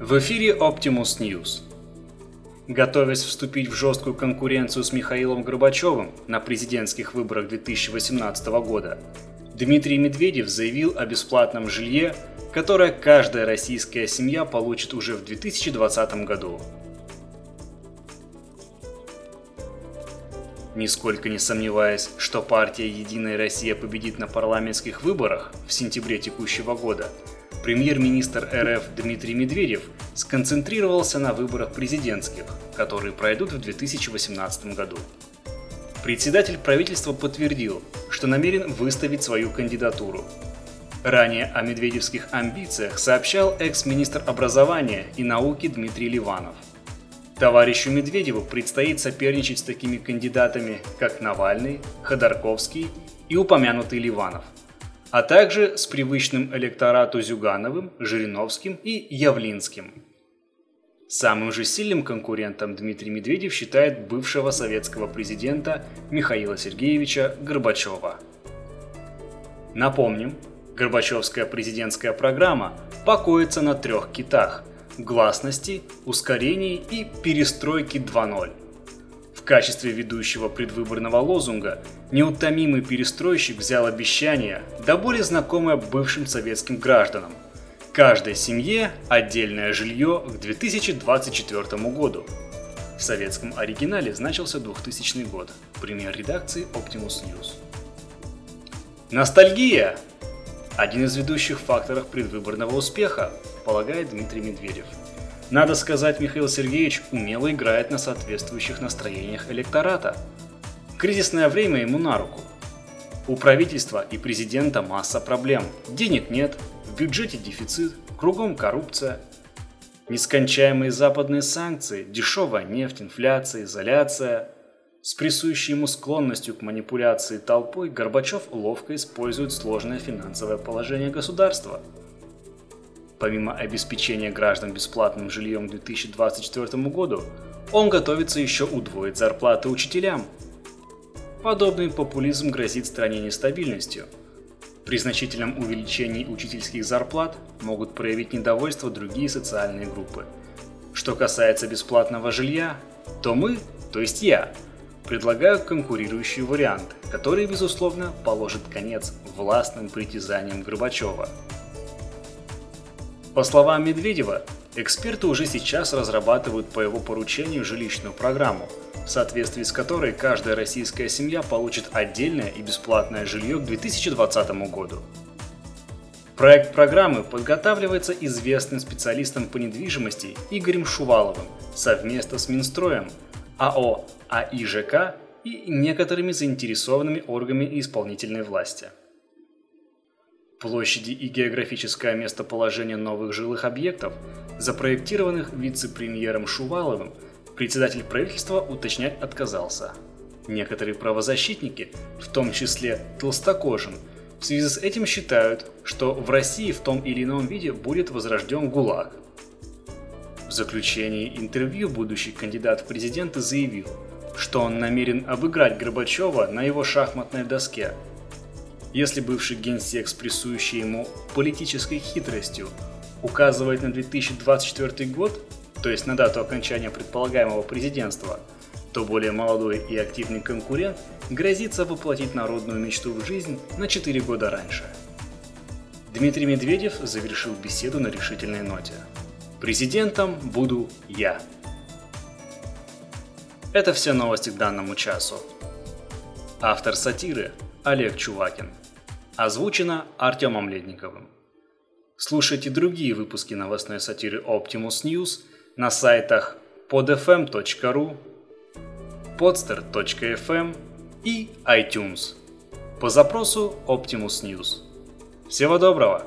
В эфире Optimus News. Готовясь вступить в жесткую конкуренцию с Михаилом Горбачевым на президентских выборах 2018 года, Дмитрий Медведев заявил о бесплатном жилье, которое каждая российская семья получит уже в 2020 году. Нисколько не сомневаясь, что партия «Единая Россия» победит на парламентских выборах в сентябре текущего года, премьер-министр РФ Дмитрий Медведев сконцентрировался на выборах президентских, которые пройдут в 2018 году. Председатель правительства подтвердил, что намерен выставить свою кандидатуру. Ранее о медведевских амбициях сообщал экс-министр образования и науки Дмитрий Ливанов – Товарищу Медведеву предстоит соперничать с такими кандидатами, как Навальный, Ходорковский и упомянутый Ливанов, а также с привычным электорату Зюгановым, Жириновским и Явлинским. Самым же сильным конкурентом Дмитрий Медведев считает бывшего советского президента Михаила Сергеевича Горбачева. Напомним, Горбачевская президентская программа покоится на трех китах – гласности, ускорении и перестройки 2.0. Качестве ведущего предвыборного лозунга неутомимый перестройщик взял обещание, до более знакомое бывшим советским гражданам. Каждой семье отдельное жилье к 2024 году. В советском оригинале значился 2000 год. Пример редакции Optimus News. Ностальгия – один из ведущих факторов предвыборного успеха, полагает Дмитрий Медведев. Надо сказать, Михаил Сергеевич умело играет на соответствующих настроениях электората. Кризисное время ему на руку. У правительства и президента масса проблем. Денег нет, в бюджете дефицит, кругом коррупция. Нескончаемые западные санкции, дешевая нефть, инфляция, изоляция. С присущей ему склонностью к манипуляции толпой Горбачев ловко использует сложное финансовое положение государства – Помимо обеспечения граждан бесплатным жильем к 2024 году, он готовится еще удвоить зарплаты учителям. Подобный популизм грозит стране нестабильностью. При значительном увеличении учительских зарплат могут проявить недовольство другие социальные группы. Что касается бесплатного жилья, то мы, то есть я, предлагаю конкурирующий вариант, который, безусловно, положит конец властным притязаниям Горбачева – по словам Медведева, эксперты уже сейчас разрабатывают по его поручению жилищную программу, в соответствии с которой каждая российская семья получит отдельное и бесплатное жилье к 2020 году. Проект программы подготавливается известным специалистом по недвижимости Игорем Шуваловым совместно с Минстроем, АО АИЖК и некоторыми заинтересованными органами исполнительной власти. Площади и географическое местоположение новых жилых объектов, запроектированных вице-премьером Шуваловым, председатель правительства уточнять отказался. Некоторые правозащитники, в том числе Толстокожин, в связи с этим считают, что в России в том или ином виде будет возрожден ГУЛАГ. В заключении интервью будущий кандидат в президенты заявил, что он намерен обыграть Горбачева на его шахматной доске – если бывший генсек с присущей ему политической хитростью указывает на 2024 год, то есть на дату окончания предполагаемого президентства, то более молодой и активный конкурент грозится воплотить народную мечту в жизнь на 4 года раньше. Дмитрий Медведев завершил беседу на решительной ноте. Президентом буду я. Это все новости к данному часу. Автор сатиры Олег Чувакин. Озвучено Артемом Ледниковым. Слушайте другие выпуски новостной сатиры Optimus News на сайтах podfm.ru, podster.fm и iTunes по запросу Optimus News. Всего доброго!